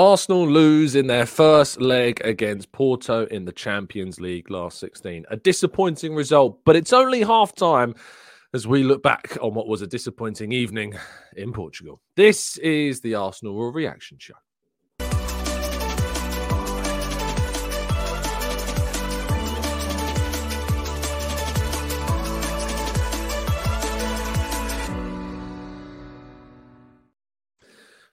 Arsenal lose in their first leg against Porto in the Champions League last 16. A disappointing result, but it's only half time as we look back on what was a disappointing evening in Portugal. This is the Arsenal reaction show.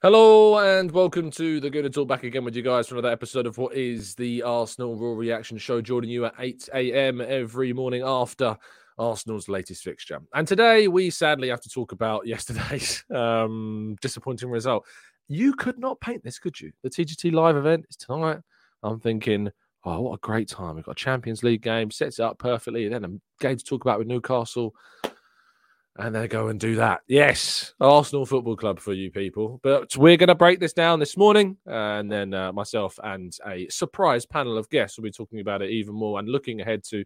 Hello and welcome to the Gooner Talk back again with you guys for another episode of what is the Arsenal Raw Reaction Show, joining you at 8 a.m. every morning after Arsenal's latest fixture. And today we sadly have to talk about yesterday's um, disappointing result. You could not paint this, could you? The TGT live event is tonight. I'm thinking, oh, what a great time. We've got a Champions League game, sets it up perfectly, and then a game to talk about with Newcastle and they go and do that. Yes, Arsenal Football Club for you people. But we're going to break this down this morning, and then uh, myself and a surprise panel of guests will be talking about it even more and looking ahead to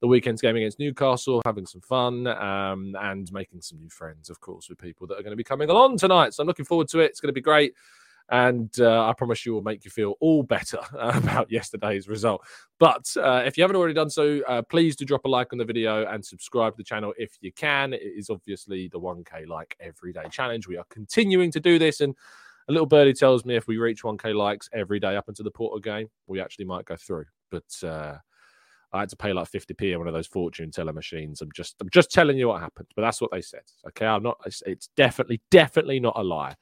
the weekend's game against Newcastle, having some fun, um, and making some new friends, of course, with people that are going to be coming along tonight. So I'm looking forward to it. It's going to be great. And uh, I promise you will make you feel all better about yesterday's result. But uh, if you haven't already done so, uh, please do drop a like on the video and subscribe to the channel if you can. It is obviously the 1K like everyday challenge. We are continuing to do this. And a little birdie tells me if we reach 1K likes every day up until the Porto game, we actually might go through. But uh, I had to pay like 50p on one of those fortune teller machines. I'm just I'm just telling you what happened. But that's what they said. Okay. I'm not it's, it's definitely, definitely not a lie.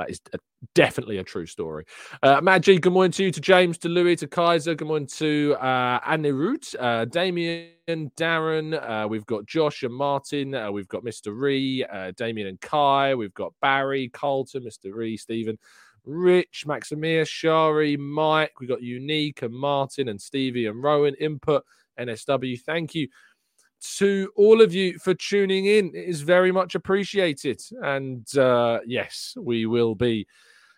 That is a, definitely a true story. Uh, G, good morning to you, to James, to Louis, to Kaiser, good morning to uh, Anirut, uh, Damien, Darren, uh, we've got Josh and Martin, uh, we've got Mr. Ree, uh, Damien and Kai, we've got Barry, Carlton, Mr. Ree, Stephen, Rich, Maximir, Shari, Mike, we've got Unique and Martin and Stevie and Rowan, Input, NSW, thank you to all of you for tuning in. It is very much appreciated. And uh, yes, we will be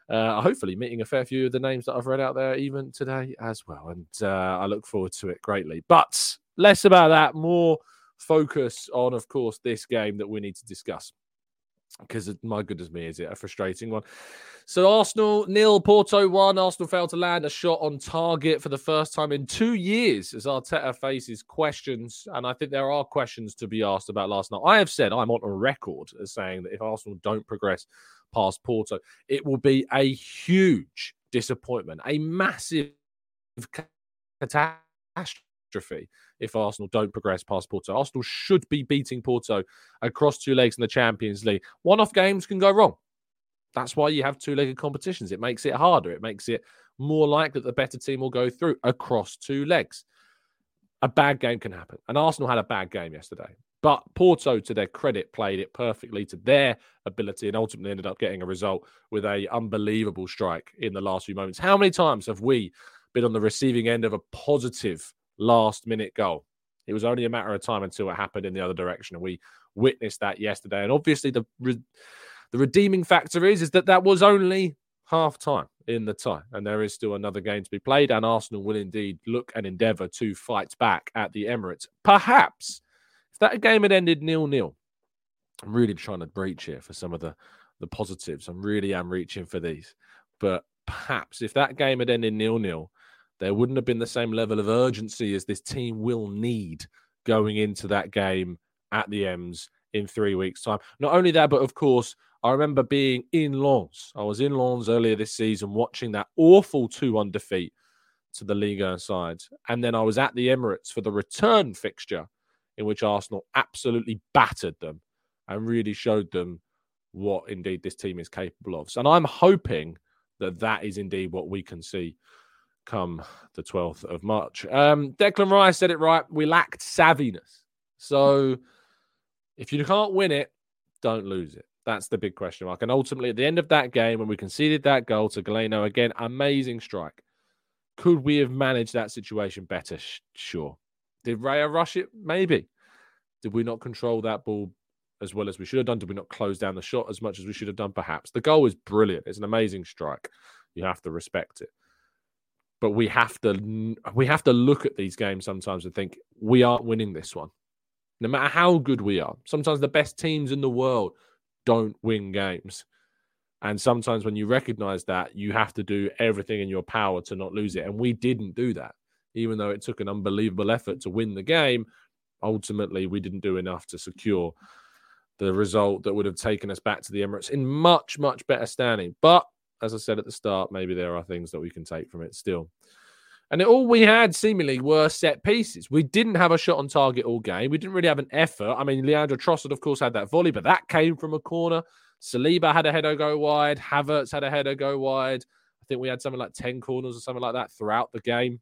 uh, hopefully meeting a fair few of the names that I've read out there even today as well. And uh, I look forward to it greatly. But less about that, more focus on, of course, this game that we need to discuss. Because my goodness me, is it a frustrating one? So Arsenal nil, Porto one. Arsenal failed to land a shot on target for the first time in two years as Arteta faces questions, and I think there are questions to be asked about last night. I have said I'm on a record as saying that if Arsenal don't progress past Porto, it will be a huge disappointment, a massive catastrophe if Arsenal don't progress past Porto. Arsenal should be beating Porto across two legs in the Champions League. One off games can go wrong. That's why you have two legged competitions. It makes it harder. It makes it more likely that the better team will go through across two legs. A bad game can happen. And Arsenal had a bad game yesterday. But Porto, to their credit, played it perfectly to their ability and ultimately ended up getting a result with a unbelievable strike in the last few moments. How many times have we been on the receiving end of a positive last minute goal? It was only a matter of time until it happened in the other direction. And we witnessed that yesterday. And obviously, the the redeeming factor is, is that that was only half time in the tie, and there is still another game to be played. And Arsenal will indeed look and endeavour to fight back at the Emirates. Perhaps if that game had ended nil nil, I'm really trying to reach here for some of the the positives. I'm really am reaching for these, but perhaps if that game had ended nil nil, there wouldn't have been the same level of urgency as this team will need going into that game at the Ems in three weeks' time. Not only that, but of course, I remember being in Lens. I was in Lens earlier this season watching that awful 2 1 defeat to the Liga side. And then I was at the Emirates for the return fixture in which Arsenal absolutely battered them and really showed them what indeed this team is capable of. And I'm hoping that that is indeed what we can see come the 12th of March. Um, Declan Rice said it right. We lacked savviness. So if you can't win it, don't lose it. That's the big question mark. And ultimately, at the end of that game, when we conceded that goal to Galeno, again, amazing strike. Could we have managed that situation better? Sure. Did Raya rush it? Maybe. Did we not control that ball as well as we should have done? Did we not close down the shot as much as we should have done? Perhaps. The goal is brilliant. It's an amazing strike. You have to respect it. But we have to we have to look at these games sometimes and think we aren't winning this one. No matter how good we are. Sometimes the best teams in the world don't win games. And sometimes when you recognize that, you have to do everything in your power to not lose it. And we didn't do that. Even though it took an unbelievable effort to win the game, ultimately we didn't do enough to secure the result that would have taken us back to the Emirates in much, much better standing. But as I said at the start, maybe there are things that we can take from it still. And it, all we had seemingly were set pieces. We didn't have a shot on target all game. We didn't really have an effort. I mean, Leandro Trossard, of course, had that volley, but that came from a corner. Saliba had a header go wide. Havertz had a header go wide. I think we had something like 10 corners or something like that throughout the game.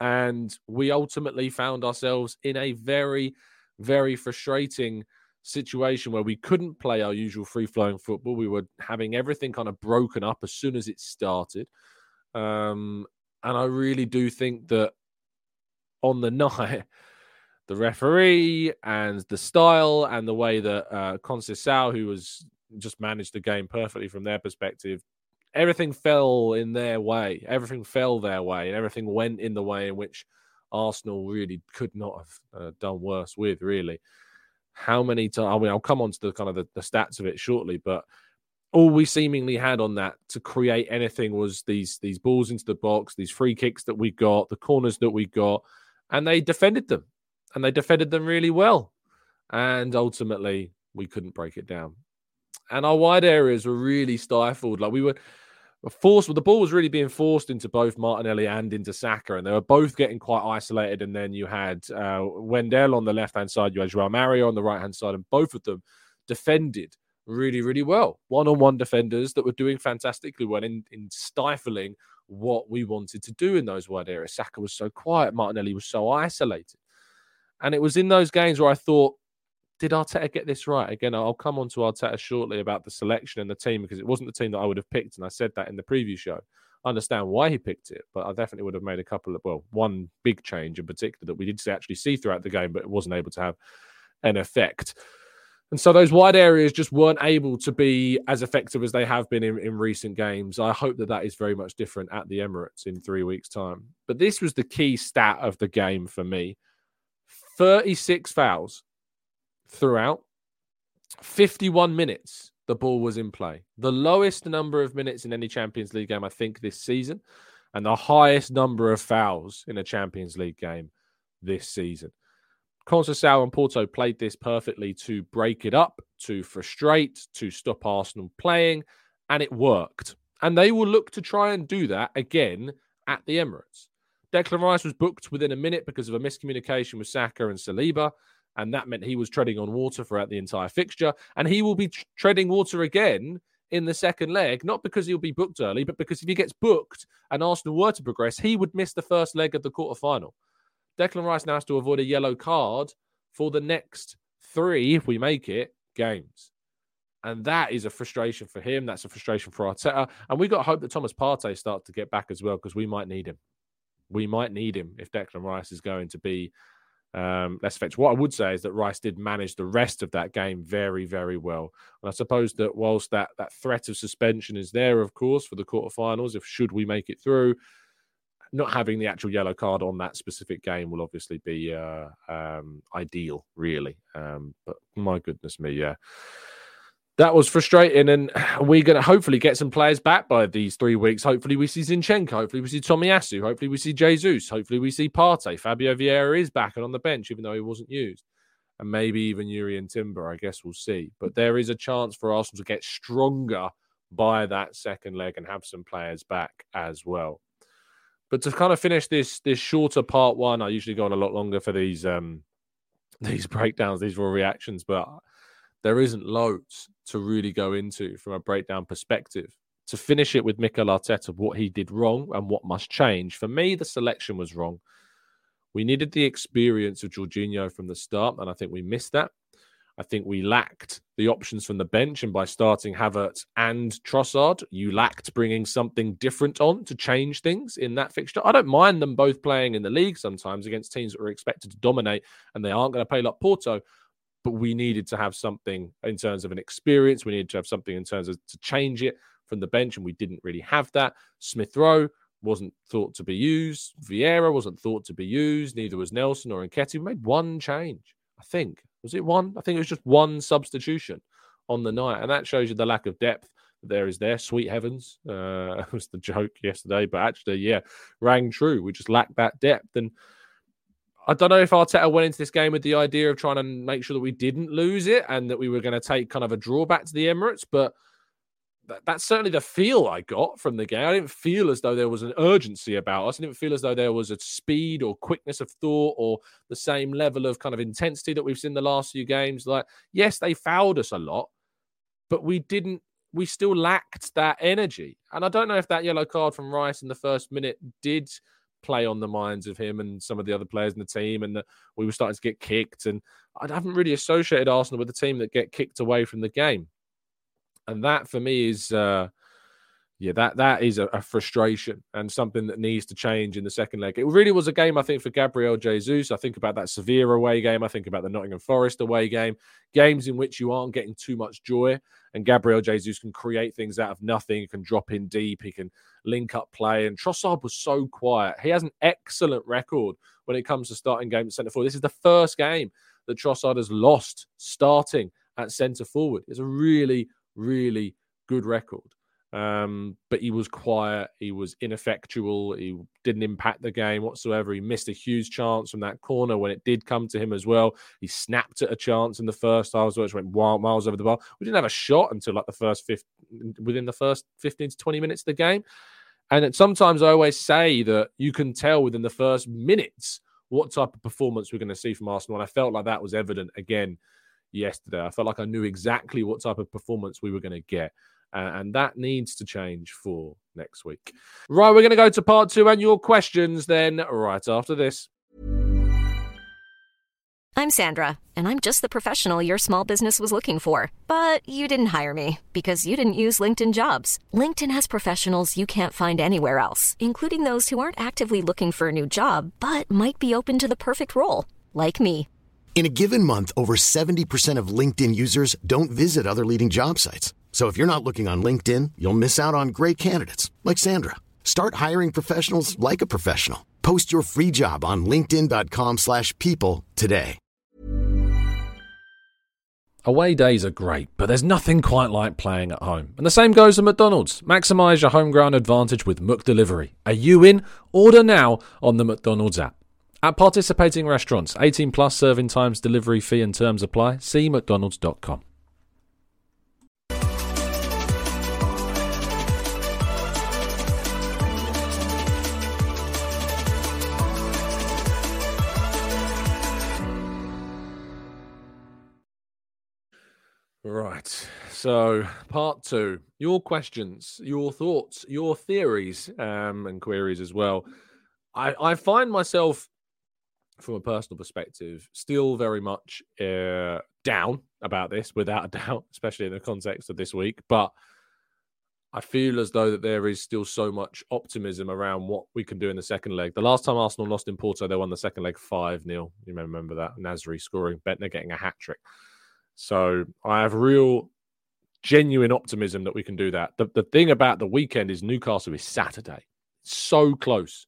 And we ultimately found ourselves in a very, very frustrating situation where we couldn't play our usual free flowing football. We were having everything kind of broken up as soon as it started. Um, and I really do think that on the night, the referee and the style and the way that uh, who was just managed the game perfectly from their perspective, everything fell in their way. Everything fell their way, and everything went in the way in which Arsenal really could not have uh, done worse with. Really, how many times? I mean, I'll come on to the kind of the, the stats of it shortly, but all we seemingly had on that to create anything was these these balls into the box, these free kicks that we got, the corners that we got, and they defended them, and they defended them really well, and ultimately we couldn't break it down, and our wide areas were really stifled. Like we were forced, the ball was really being forced into both Martinelli and into Saka, and they were both getting quite isolated. And then you had uh, Wendell on the left hand side, you had Joao Mario on the right hand side, and both of them defended really, really well. One on one defenders that were doing fantastically well in, in stifling what we wanted to do in those wide areas. Saka was so quiet, Martinelli was so isolated. And it was in those games where I thought, did Arteta get this right? Again, I'll come on to Arteta shortly about the selection and the team because it wasn't the team that I would have picked. And I said that in the preview show. I understand why he picked it, but I definitely would have made a couple of, well, one big change in particular that we did actually see throughout the game, but it wasn't able to have an effect. And so those wide areas just weren't able to be as effective as they have been in, in recent games. I hope that that is very much different at the Emirates in three weeks' time. But this was the key stat of the game for me 36 fouls throughout, 51 minutes the ball was in play. The lowest number of minutes in any Champions League game, I think, this season, and the highest number of fouls in a Champions League game this season. Conceição and Porto played this perfectly to break it up, to frustrate, to stop Arsenal playing, and it worked. And they will look to try and do that again at the Emirates. Declan Rice was booked within a minute because of a miscommunication with Saka and Saliba, and that meant he was treading on water throughout the entire fixture. And he will be treading water again in the second leg, not because he'll be booked early, but because if he gets booked and Arsenal were to progress, he would miss the first leg of the quarter final. Declan Rice now has to avoid a yellow card for the next three, if we make it, games. And that is a frustration for him. That's a frustration for Arteta. And we got to hope that Thomas Partey starts to get back as well because we might need him. We might need him if Declan Rice is going to be um, less effective. What I would say is that Rice did manage the rest of that game very, very well. And I suppose that whilst that that threat of suspension is there, of course, for the quarterfinals, if should we make it through, not having the actual yellow card on that specific game will obviously be uh, um, ideal, really. Um, but my goodness me, yeah. That was frustrating, and we're going to hopefully get some players back by these three weeks. Hopefully, we see Zinchenko. Hopefully, we see Tomiyasu. Hopefully, we see Jesus. Hopefully, we see Partey. Fabio Vieira is back and on the bench, even though he wasn't used. And maybe even Jurrien Timber. I guess we'll see. But there is a chance for Arsenal to get stronger by that second leg and have some players back as well. But to kind of finish this this shorter part one, I usually go on a lot longer for these um these breakdowns, these raw reactions, but there isn't loads to really go into from a breakdown perspective. To finish it with Mikel Arteta, what he did wrong and what must change. For me, the selection was wrong. We needed the experience of Jorginho from the start, and I think we missed that. I think we lacked the options from the bench, and by starting Havertz and Trossard, you lacked bringing something different on to change things in that fixture. I don't mind them both playing in the league sometimes against teams that are expected to dominate, and they aren't going to play like Porto. But we needed to have something in terms of an experience. We needed to have something in terms of to change it from the bench, and we didn't really have that. Smith Rowe wasn't thought to be used. Vieira wasn't thought to be used. Neither was Nelson or Nketiah. We made one change, I think. Was it one? I think it was just one substitution on the night, and that shows you the lack of depth there is there. Sweet heavens, uh, was the joke yesterday, but actually, yeah, rang true. We just lacked that depth, and I don't know if Arteta went into this game with the idea of trying to make sure that we didn't lose it and that we were going to take kind of a draw back to the Emirates, but that, that's certainly the feel I got from the game. I didn't feel as though there was an urgency about us. I didn't feel as though there was a speed or quickness of thought or the same level of kind of intensity that we've seen the last few games. Like, yes, they fouled us a lot, but we didn't. We still lacked that energy, and I don't know if that yellow card from Rice in the first minute did play on the minds of him and some of the other players in the team, and that we were starting to get kicked. And I haven't really associated Arsenal with a team that get kicked away from the game and that for me is uh, yeah that that is a, a, frustration and something that needs to change in the second leg. It really was a game i think for gabriel jesus. I think about that Sevilla away game. I think about the nottingham forest away game. Games in which you aren't getting too much joy and gabriel jesus can create things out of nothing he can drop in deep he can link up play. And trossard was so quiet. He has an excellent record when it comes to starting games at centre forward. This is the first game that trossard has lost starting at centre forward. It's a really really good record. Um, but he was quiet. He was ineffectual. He didn't impact the game whatsoever. He missed a huge chance from that corner when it did come to him as well. He snapped at a chance in the first half, which went wild miles over the bar. We didn't have a shot until like the first 15, within the first 15 to 20 minutes of the game. And sometimes I always say that you can tell within the first minutes what type of performance we're going to see from Arsenal. And I felt like that was evident again yesterday. I felt like I knew exactly what type of performance we were going to get. Uh, and that needs to change for next week. Right, we're going to go to part two and your questions then right after this. I'm Sandra, and I'm just the professional your small business was looking for. But you didn't hire me because you didn't use LinkedIn jobs. LinkedIn has professionals you can't find anywhere else, including those who aren't actively looking for a new job but might be open to the perfect role, like me. In a given month, over 70% of LinkedIn users don't visit other leading job sites. So if you're not looking on LinkedIn, you'll miss out on great candidates like Sandra. Start hiring professionals like a professional. Post your free job on linkedin.com/people today. Away days are great, but there's nothing quite like playing at home. And the same goes to McDonald's. Maximize your home ground advantage with McDelivery. Are you in? Order now on the McDonald's app. At participating restaurants, 18 plus serving times, delivery fee and terms apply. See mcdonalds.com. Right. So, part two your questions, your thoughts, your theories, um, and queries as well. I, I find myself from a personal perspective, still very much uh, down about this, without a doubt, especially in the context of this week. But I feel as though that there is still so much optimism around what we can do in the second leg. The last time Arsenal lost in Porto, they won the second leg 5 0. You may remember that. Nasri scoring, Bendtner getting a hat trick. So I have real, genuine optimism that we can do that. The, the thing about the weekend is Newcastle is Saturday. So close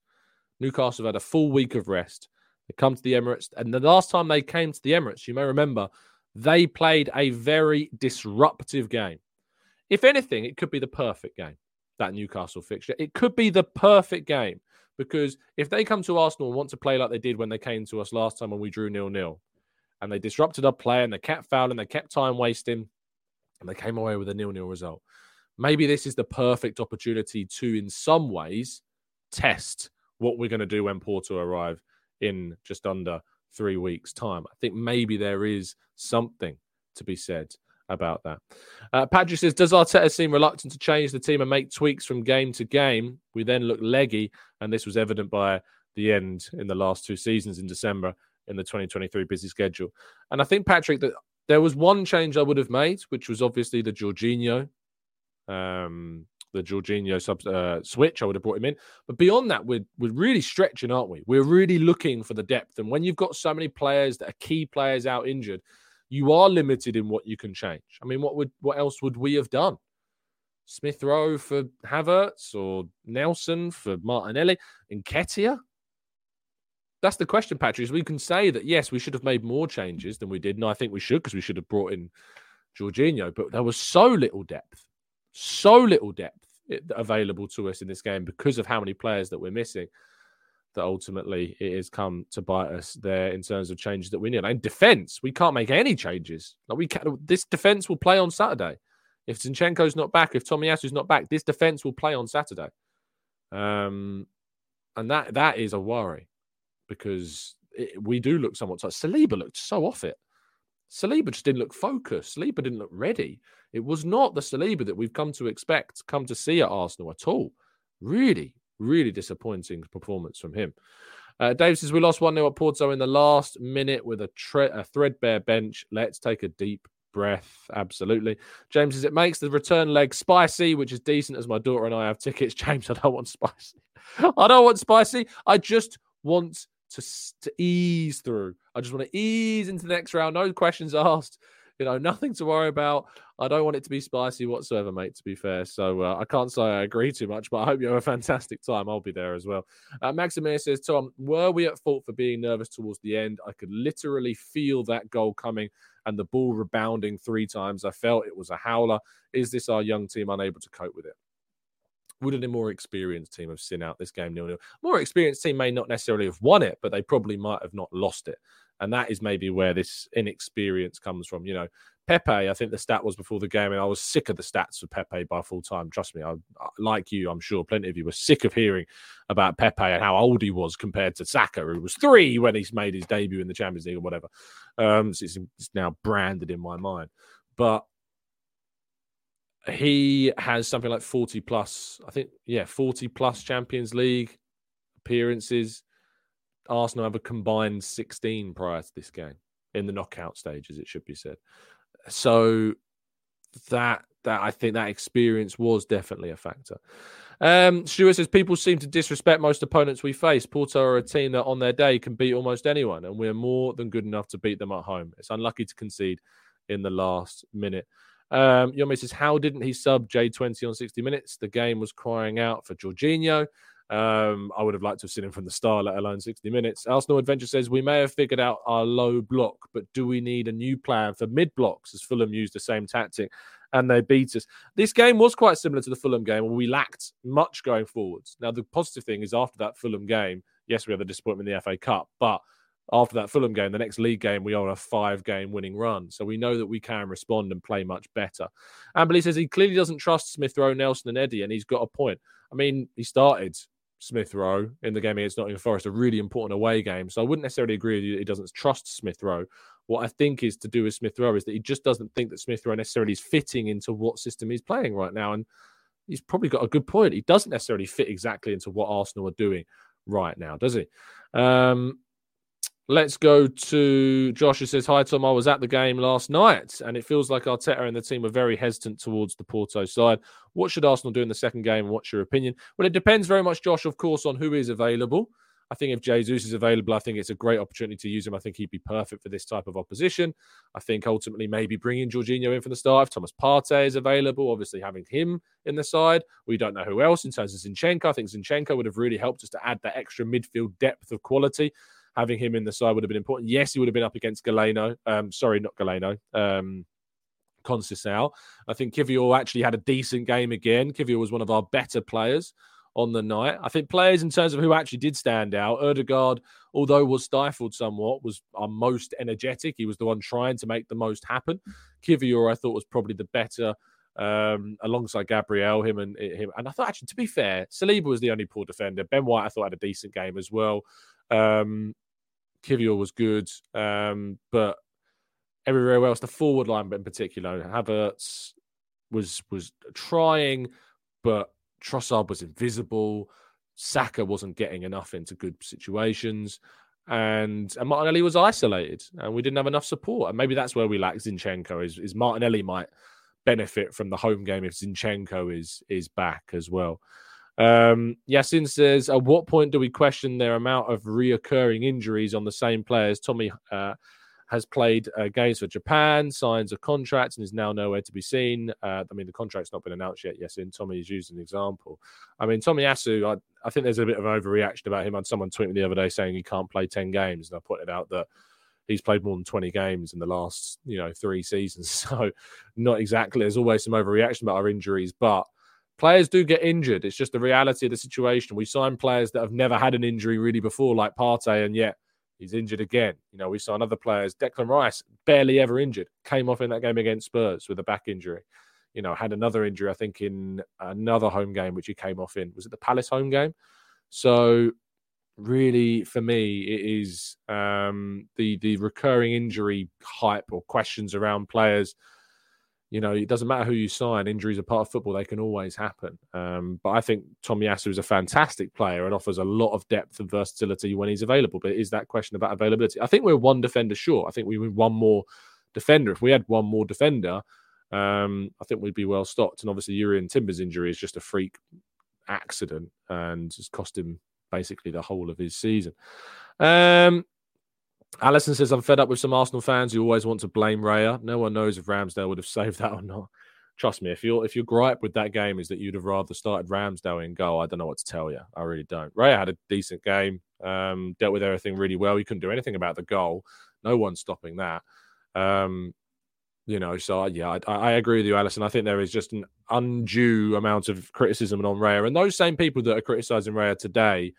Newcastle have had a full week of rest. They come to the Emirates, and the last time they came to the Emirates, you may remember, they played a very disruptive game. If anything, it could be the perfect game, that Newcastle fixture. It could be the perfect game because if they come to Arsenal and want to play like they did when they came to us last time when we drew nil nil, and they disrupted our play and they kept fouling, they kept time wasting, and they came away with a nil nil result. Maybe this is the perfect opportunity to, in some ways, test what we're going to do when Porto arrive in just under three weeks' time. I think maybe there is something to be said about that. Uh, Patrick says, Does Arteta seem reluctant to change the team and make tweaks from game to game? We then look leggy, and this was evident by the end in the last two seasons in December in the 2023 busy schedule. And I think, Patrick, that there was one change I would have made, which was obviously the Jorginho um, the Jorginho sub, uh, switch. I would have brought him in. But beyond that, we're, we're really stretching, aren't we? We're really looking for the depth. And when you've got so many players that are key players out injured, you are limited in what you can change. I mean, what would what else would we have done? Smith Rowe for Havertz or Nelson for Martinelli and Nketiah? That's the question, Patrick. Is we can say that yes, we should have made more changes than we did, and I think we should because we should have brought in Jorginho, but there was so little depth so little depth available to us in this game because of how many players that we're missing that ultimately it has come to bite us there in terms of changes that we need. And defense, we can't make any changes. Like we can this defense will play on Saturday. If Zinchenko's not back, if Tomiyasu's not back, this defense will play on Saturday. Um, and that that is a worry because it, we do look somewhat tight. Saliba looked so off it. Saliba just didn't look focused. Saliba didn't look ready. It was not the Saliba that we've come to expect, come to see at Arsenal at all. Really, really disappointing performance from him. Uh, Dave says we lost 1 0 at Porto in the last minute with a, tre- a threadbare bench. Let's take a deep breath. Absolutely. James says it makes the return leg spicy, which is decent as my daughter and I have tickets. James, I don't want spicy. I don't want spicy. I just want to, to ease through. I just want to ease into the next round. No questions asked. You know, nothing to worry about. I don't want it to be spicy whatsoever, mate, to be fair. So uh, I can't say I agree too much, but I hope you have a fantastic time. I'll be there as well. Uh, says, Tom, were we at fault for being nervous towards the end? I could literally feel that goal coming and the ball rebounding three times. I felt it was a howler. Is this our young team unable to cope with it? Would a more experienced team have seen out this game nil nil? More experienced team may not necessarily have won it, but they probably might have not lost it. And that is maybe where this inexperience comes from. You know, Pepe, I think the stat was before the game, and I was sick of the stats for Pepe by full time. Trust me, I, like you, I'm sure plenty of you were sick of hearing about Pepe and how old he was compared to Saka, who was three when he's made his debut in the Champions League or whatever. Um, so it's, it's now branded in my mind. But he has something like 40 plus, I think, yeah, 40 plus Champions League appearances. Arsenal have a combined 16 prior to this game in the knockout stages, it should be said. So that that I think that experience was definitely a factor. Um, Stuart says people seem to disrespect most opponents we face. Porto are a team that on their day can beat almost anyone, and we're more than good enough to beat them at home. It's unlucky to concede in the last minute. Um, Yomi says, How didn't he sub J20 on 60 minutes? The game was crying out for Jorginho. Um, I would have liked to have seen him from the start, let alone 60 minutes. Arsenal Adventure says, We may have figured out our low block, but do we need a new plan for mid blocks as Fulham used the same tactic and they beat us? This game was quite similar to the Fulham game where we lacked much going forwards. Now, the positive thing is after that Fulham game, yes, we had the disappointment in the FA Cup, but after that Fulham game, the next league game, we are on a five game winning run. So we know that we can respond and play much better. Amberley says he clearly doesn't trust Smith Rowe, Nelson, and Eddie, and he's got a point. I mean, he started Smith Rowe in the game against Nottingham Forest, a really important away game. So I wouldn't necessarily agree with you that he doesn't trust Smith Rowe. What I think is to do with Smith Rowe is that he just doesn't think that Smith Rowe necessarily is fitting into what system he's playing right now. And he's probably got a good point. He doesn't necessarily fit exactly into what Arsenal are doing right now, does he? Um, Let's go to Josh who says, Hi, Tom. I was at the game last night, and it feels like Arteta and the team are very hesitant towards the Porto side. What should Arsenal do in the second game? What's your opinion? Well, it depends very much, Josh, of course, on who is available. I think if Jesus is available, I think it's a great opportunity to use him. I think he'd be perfect for this type of opposition. I think ultimately maybe bringing Jorginho in from the start. If Thomas Partey is available, obviously having him in the side. We don't know who else in terms of Zinchenko. I think Zinchenko would have really helped us to add that extra midfield depth of quality. Having him in the side would have been important. Yes, he would have been up against Galeno. Um, sorry, not Galeno. Um. I think Kiwior actually had a decent game again. Kiwior was one of our better players on the night. I think players in terms of who actually did stand out, Odegaard, although was stifled somewhat, was our most energetic. He was the one trying to make the most happen. Kiwior, I thought, was probably the better um, alongside Gabriel, him and him. And I thought actually, to be fair, Saliba was the only poor defender. Ben White, I thought, had a decent game as well. Um, Kiwior was good, um, but everywhere else, the forward line but in particular, Havertz was was trying, but Trossard was invisible. Saka wasn't getting enough into good situations. And, and Martinelli was isolated and we didn't have enough support. And maybe that's where we lack Zinchenko is, is Martinelli might benefit from the home game if Zinchenko is is back as well. Um, Yasin says, at what point do we question their amount of reoccurring injuries on the same players? Tommy uh, has played uh, games for Japan, signs a contract, and is now nowhere to be seen. Uh, I mean, the contract's not been announced yet. Yes, and Tommy is used an example. I mean, Tomiyasu, I, I think there's a bit of overreaction about him. I had someone tweet me the other day saying he can't play 10 games, and I pointed out that he's played more than 20 games in the last, you know, three seasons. So, not exactly. There's always some overreaction about our injuries, but players do get injured. It's just the reality of the situation. We sign players that have never had an injury really before, like Partey, and yet He's injured again. You know, we saw other players. Declan Rice, barely ever injured, came off in that game against Spurs with a back injury. You know, had another injury, I think, in another home game, which he came off in. Was it the Palace home game? So, really, for me, it is um, the the recurring injury hype or questions around players you know, it doesn't matter who you sign. Injuries are part of football; they can always happen. Um, but I think Tomiyasu is a fantastic player and offers a lot of depth and versatility when he's available. But is that question about availability? I think we're one defender short. I think we need one more defender. If we had one more defender, um, I think we'd be well stocked. And obviously, Jurrien Timber's injury is just a freak accident and has cost him basically the whole of his season. Um, Allison says, I'm fed up with some Arsenal fans who always want to blame Raya. No one knows if Ramsdale would have saved that or not. Trust me, if your if your gripe with that game is that you'd have rather started Ramsdale in goal, I don't know what to tell you. I really don't. Raya had a decent game, um, dealt with everything really well. He couldn't do anything about the goal. No one's stopping that. Um, you know, so yeah, I, I, agree with you, Alison. I think there is just an undue amount of criticism on Raya, and those same people that are criticizing Raya today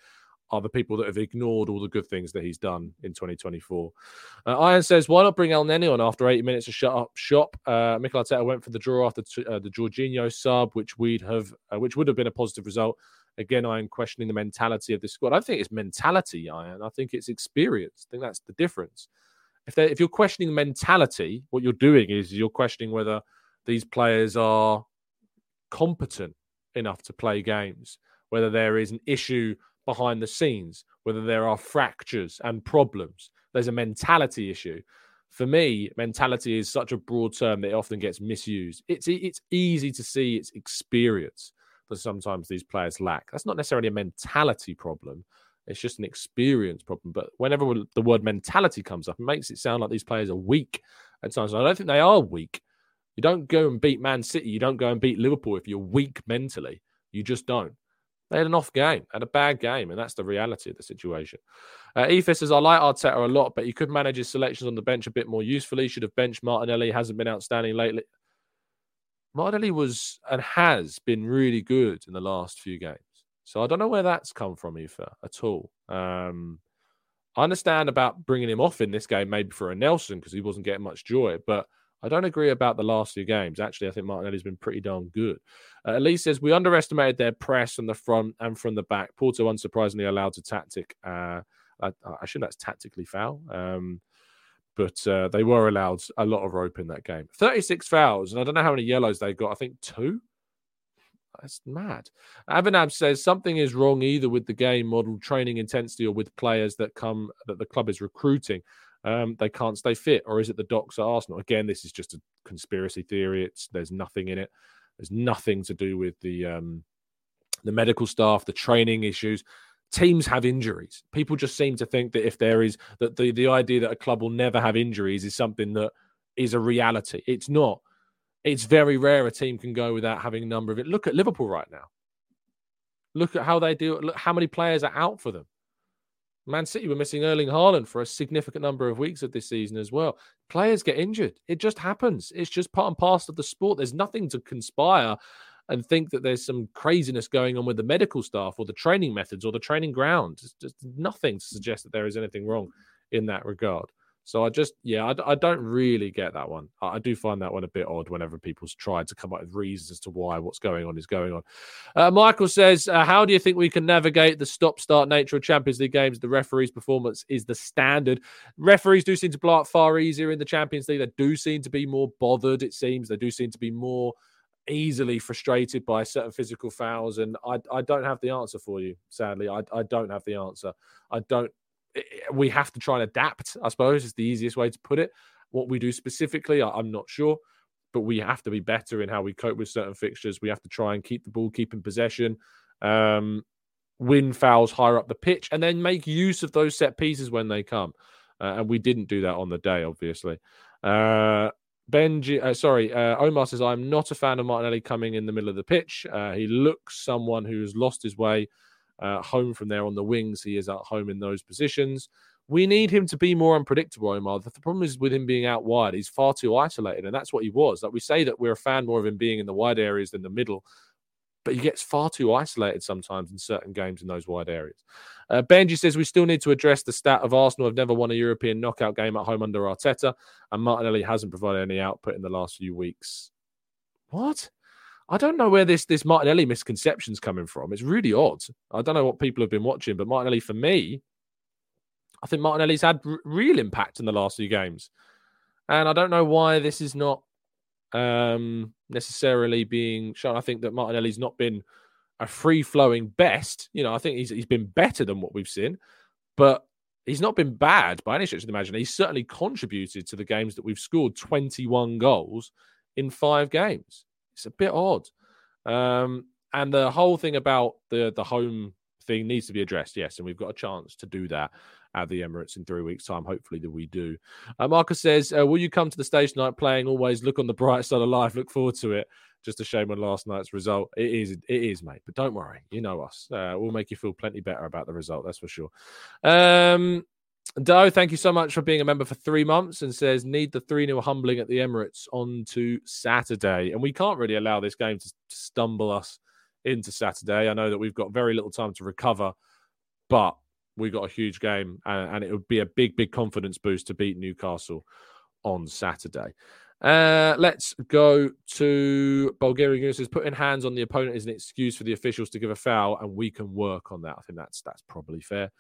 are the people that have ignored all the good things that he's done in 2024. Uh, Iron says, why not bring El Elneny on after 80 minutes to shut up shop? Uh, Mikel Arteta went for the draw after t- uh, the Jorginho sub, which we'd have, uh, which would have been a positive result. Again, I am questioning the mentality of this squad. I think it's mentality, Iron. I think it's experience. I think that's the difference. If if you're questioning mentality, what you're doing is you're questioning whether these players are competent enough to play games, whether there is an issue behind the scenes, whether there are fractures and problems. There's a mentality issue. For me, mentality is such a broad term that it often gets misused. It's it's easy to see its experience that sometimes these players lack. That's not necessarily a mentality problem. It's just an experience problem. But whenever the word mentality comes up, it makes it sound like these players are weak at times. I don't think they are weak. You don't go and beat Man City. You don't go and beat Liverpool if you're weak mentally. You just don't. They had an off game, had a bad game, and that's the reality of the situation. Uh, says, I like Arteta a lot, but he could manage his selections on the bench a bit more usefully. Should have benched Martinelli, hasn't been outstanding lately. Martinelli was and has been really good in the last few games. So I don't know where that's come from, Aoife, at all. Um, I understand about bringing him off in this game, maybe for a Nelson, because he wasn't getting much joy, but – I don't agree about the last few games. Actually, I think Martinelli's been pretty darn good. Uh, Elise says we underestimated their press from the front and from the back. Porto unsurprisingly allowed to tactic. Uh, I, I assume that's tactically foul. Um, but uh, they were allowed a lot of rope in that game. 36 fouls, and I don't know how many yellows they got. I think two. That's mad. Avanab says something is wrong either with the game model, training intensity, or with players that come that the club is recruiting um, they can't stay fit, or is it the docs at Arsenal? Again, this is just a conspiracy theory. It's there's nothing in it. There's nothing to do with the um, the medical staff, the training issues. teams have injuries. People just seem to think that if there is that the, the idea that a club will never have injuries is something that is a reality. It's not. It's very rare a team can go without having a number of it. Look at Liverpool right now. Look at how they do. Look how many players are out for them. Man City were missing Erling Haaland for a significant number of weeks of this season as well. Players get injured. It just happens. It's just part and parcel of the sport. There's nothing to conspire and think that there's some craziness going on with the medical staff or the training methods or the training ground. Just nothing to suggest that there is anything wrong in that regard. So I just, yeah, I, I don't really get that one. I, I, do find that one a bit odd whenever people's tried to come up with reasons as to why what's going on is going on. Uh, Michael says, uh, How do you think we can navigate the stop start nature of Champions League games? The referee's performance is the standard. Referees do seem to blow up far easier in the Champions League. They do seem to be more bothered, it seems. They do seem to be more easily frustrated by certain physical fouls, and I, I don't have the answer for you. Sadly, I, I don't have the answer. I don't. We have to try and adapt. I suppose is the easiest way to put it. What we do specifically, I, I'm not sure, but we have to be better in how we cope with certain fixtures. We have to try and keep the ball, keep in possession, um, win fouls higher up the pitch, and then make use of those set pieces when they come. Uh, and we didn't do that on the day, obviously. Uh, Benji, uh, sorry, uh, Omar says, I'm not a fan of Martinelli coming in the middle of the pitch. Uh, he looks someone who's lost his way uh, home from there on the wings. He is at home in those positions. We need him to be more unpredictable, Omar. The, problem is with him being out wide, he's far too isolated, and that's what he was. Like we say that we're a fan more of him being in the wide areas than the middle but he gets far too isolated sometimes in certain games in those wide areas. Uh, Benji says we still need to address the stat of Arsenal have never won a European knockout game at home under Arteta, and Martinelli hasn't provided any output in the last few weeks. What? I don't know where this this Martinelli misconception's coming from. It's really odd. I don't know what people have been watching, but Martinelli, for me, I think Martinelli's had r- real impact in the last few games, and I don't know why this is not um, necessarily being shown. I think that Martinelli's not been a free flowing best. You know, I think he's he's been better than what we've seen, but he's not been bad by any stretch of the imagination. He's certainly contributed to the games that we've scored 21 goals in five games. It's a bit odd. Um, and the whole thing about the the home thing needs to be addressed, yes, and we've got a chance to do that at the Emirates in three weeks' time. Hopefully, that we do. Uh, Marcus says, uh, "Will you come to the stage tonight playing? Always look on the bright side of life. Look forward to it. Just a shame on last night's result. It is, it is, mate. But don't worry, you know us. Uh, we'll make you feel plenty better about the result. That's for sure." Um, Doe, thank you so much for being a member for three months and says, need the 3 0 humbling at the Emirates on to Saturday. And we can't really allow this game to stumble us into Saturday. I know that we've got very little time to recover, but we've got a huge game, and, and, it would be a big, big confidence boost to beat Newcastle on Saturday. Uh, let's go to Bulgaria. Says putting hands on the opponent is an excuse for the officials to give a foul, and we can work on that. I think that's that's probably fair.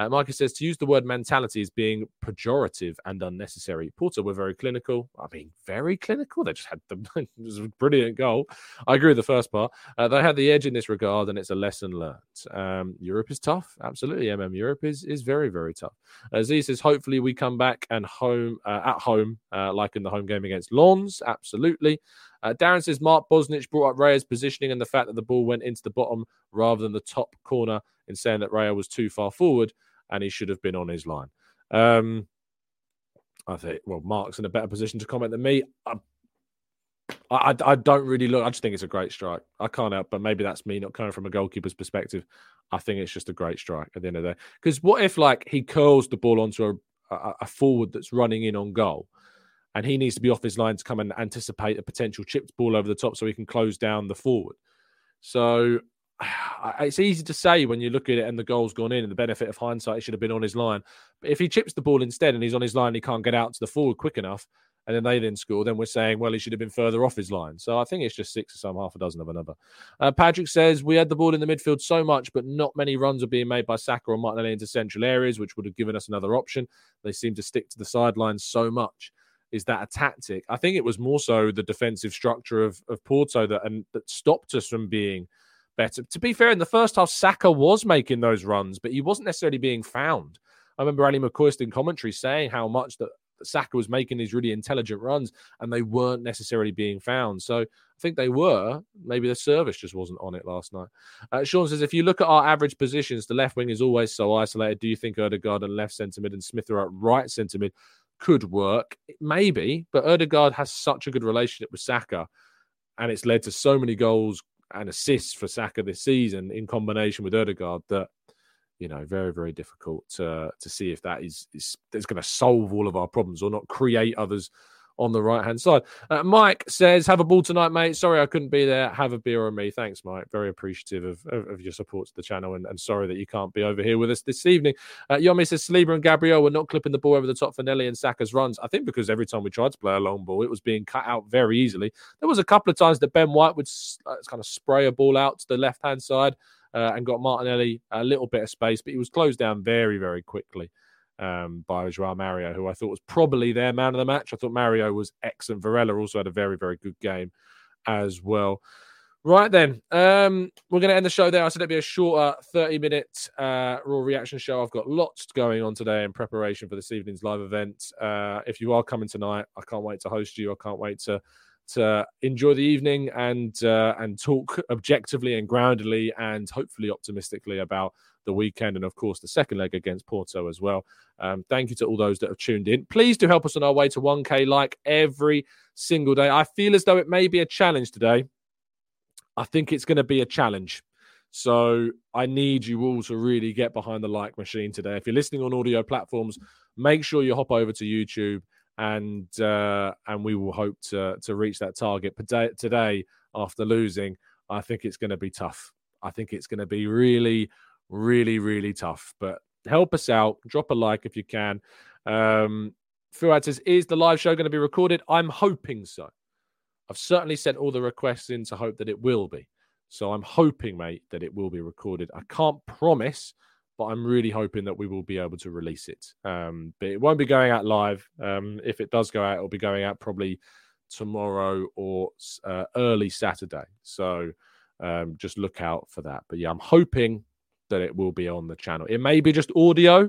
Uh, Marcus says to use the word mentality as being pejorative and unnecessary. Porto were very clinical. I mean, very clinical. They just had the brilliant goal. I agree with the first part. Uh, they had the edge in this regard, and it's a lesson learned. Um, Europe is tough. Absolutely, MM. Europe is is very very tough. Uh, Z says hopefully we come back and home uh, at home uh, like in the home game against Lens. Absolutely. Uh, Darren says Mark Bosnich brought up Raya's positioning and the fact that the ball went into the bottom rather than the top corner in saying that Raya was too far forward and he should have been on his line. Um, I think, well, Mark's in a better position to comment than me. I, I, I, don't really look. I just think it's a great strike. I can't help, but maybe that's me not coming from a goalkeeper's perspective. I think it's just a great strike at the end of the day. Because what if, like, he curls the ball onto a, a, a forward that's running in on goal, and he needs to be off his line to come and anticipate a potential chipped ball over the top so he can close down the forward. So it's easy to say when you look at it and the goal's gone in and the benefit of hindsight, it should have been on his line. But if he chips the ball instead and he's on his line, he can't get out to the forward quick enough, and then they then score, then we're saying, well, he should have been further off his line. So I think it's just six or some, half a dozen of another. Uh, Patrick says, we had the ball in the midfield so much, but not many runs are being made by Saka or Martinelli into central areas, which would have given us another option. They seem to stick to the sidelines so much. Is that a tactic? I think it was more so the defensive structure of, of Porto that and that stopped us from being – better. To be fair, in the first half, Saka was making those runs, but he wasn't necessarily being found. I remember Ali McCoist in commentary saying how much that Saka was making these really intelligent runs and they weren't necessarily being found. So I think they were. Maybe the service just wasn't on it last night. Uh, Sean says, if you look at our average positions, the left wing is always so isolated. Do you think Odegaard and left centre mid and Smith Rowe at right centre mid could work? Maybe, but Odegaard has such a good relationship with Saka and it's led to so many goals and assists for Saka this season in combination with Odegaard that you know very very difficult to to see if that is is, is going to solve all of our problems or not create others on the right hand side. Uh, Mike says, "Have a ball tonight, mate. Sorry I couldn't be there. Have a beer on me. Thanks, Mike. Very appreciative of, of, of your support to the channel, and, and, sorry that you can't be over here with us this evening." Uh, Yomi says, "Saliba and Gabriel were not clipping the ball over the top for Nelly and Saka's runs. I think because every time we tried to play a long ball, it was being cut out very easily. There was a couple of times that Ben White would uh, kind of spray a ball out to the left hand side." Uh, and got Martinelli a little bit of space, but he was closed down very, very quickly um, by Joao Mario, who I thought was probably their man of the match. I thought Mario was excellent. Varela also had a very, very good game as well. Right then, um, we're going to end the show there. I said it'd be a shorter 30 minute uh, Raw reaction show. I've got lots going on today in preparation for this evening's live event. Uh, if you are coming tonight, I can't wait to host you. I can't wait to to enjoy the evening and uh, and talk objectively and groundedly and hopefully optimistically about the weekend and of course the second leg against Porto as well. Um, thank you to all those that have tuned in. Please do help us on our way to 1K like every single day. I feel as though it may be a challenge today. I think it's going to be a challenge. So I need you all to really get behind the like machine today. If you're listening on audio platforms, make sure you hop over to YouTube and uh, and we will hope to to reach that target today. Today, after losing, I think it's going to be tough. I think it's going to be really, really, really tough. But help us out. Drop a like if you can. Um, Fuad says, "Is the live show going to be recorded?" I'm hoping so. I've certainly sent all the requests in to hope that it will be. So I'm hoping, mate, that it will be recorded. I can't promise, but I'm really hoping that we will be able to release it. Um, but it won't be going out live. Um, if it does go out, it'll be going out probably tomorrow or uh, early Saturday. So um, just look out for that. But yeah, I'm hoping that it will be on the channel. It may be just audio,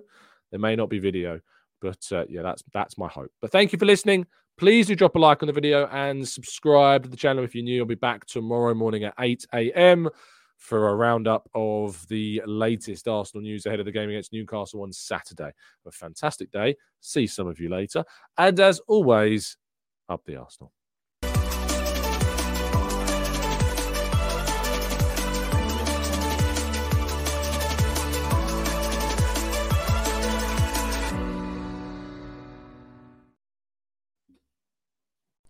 there may not be video, but uh, yeah, that's that's my hope. But thank you for listening. Please do drop a like on the video and subscribe to the channel if you're new. I'll be back tomorrow morning at 8 a.m. for a roundup of the latest Arsenal news ahead of the game against Newcastle on Saturday. A fantastic day. See some of you later. And as always, up the Arsenal.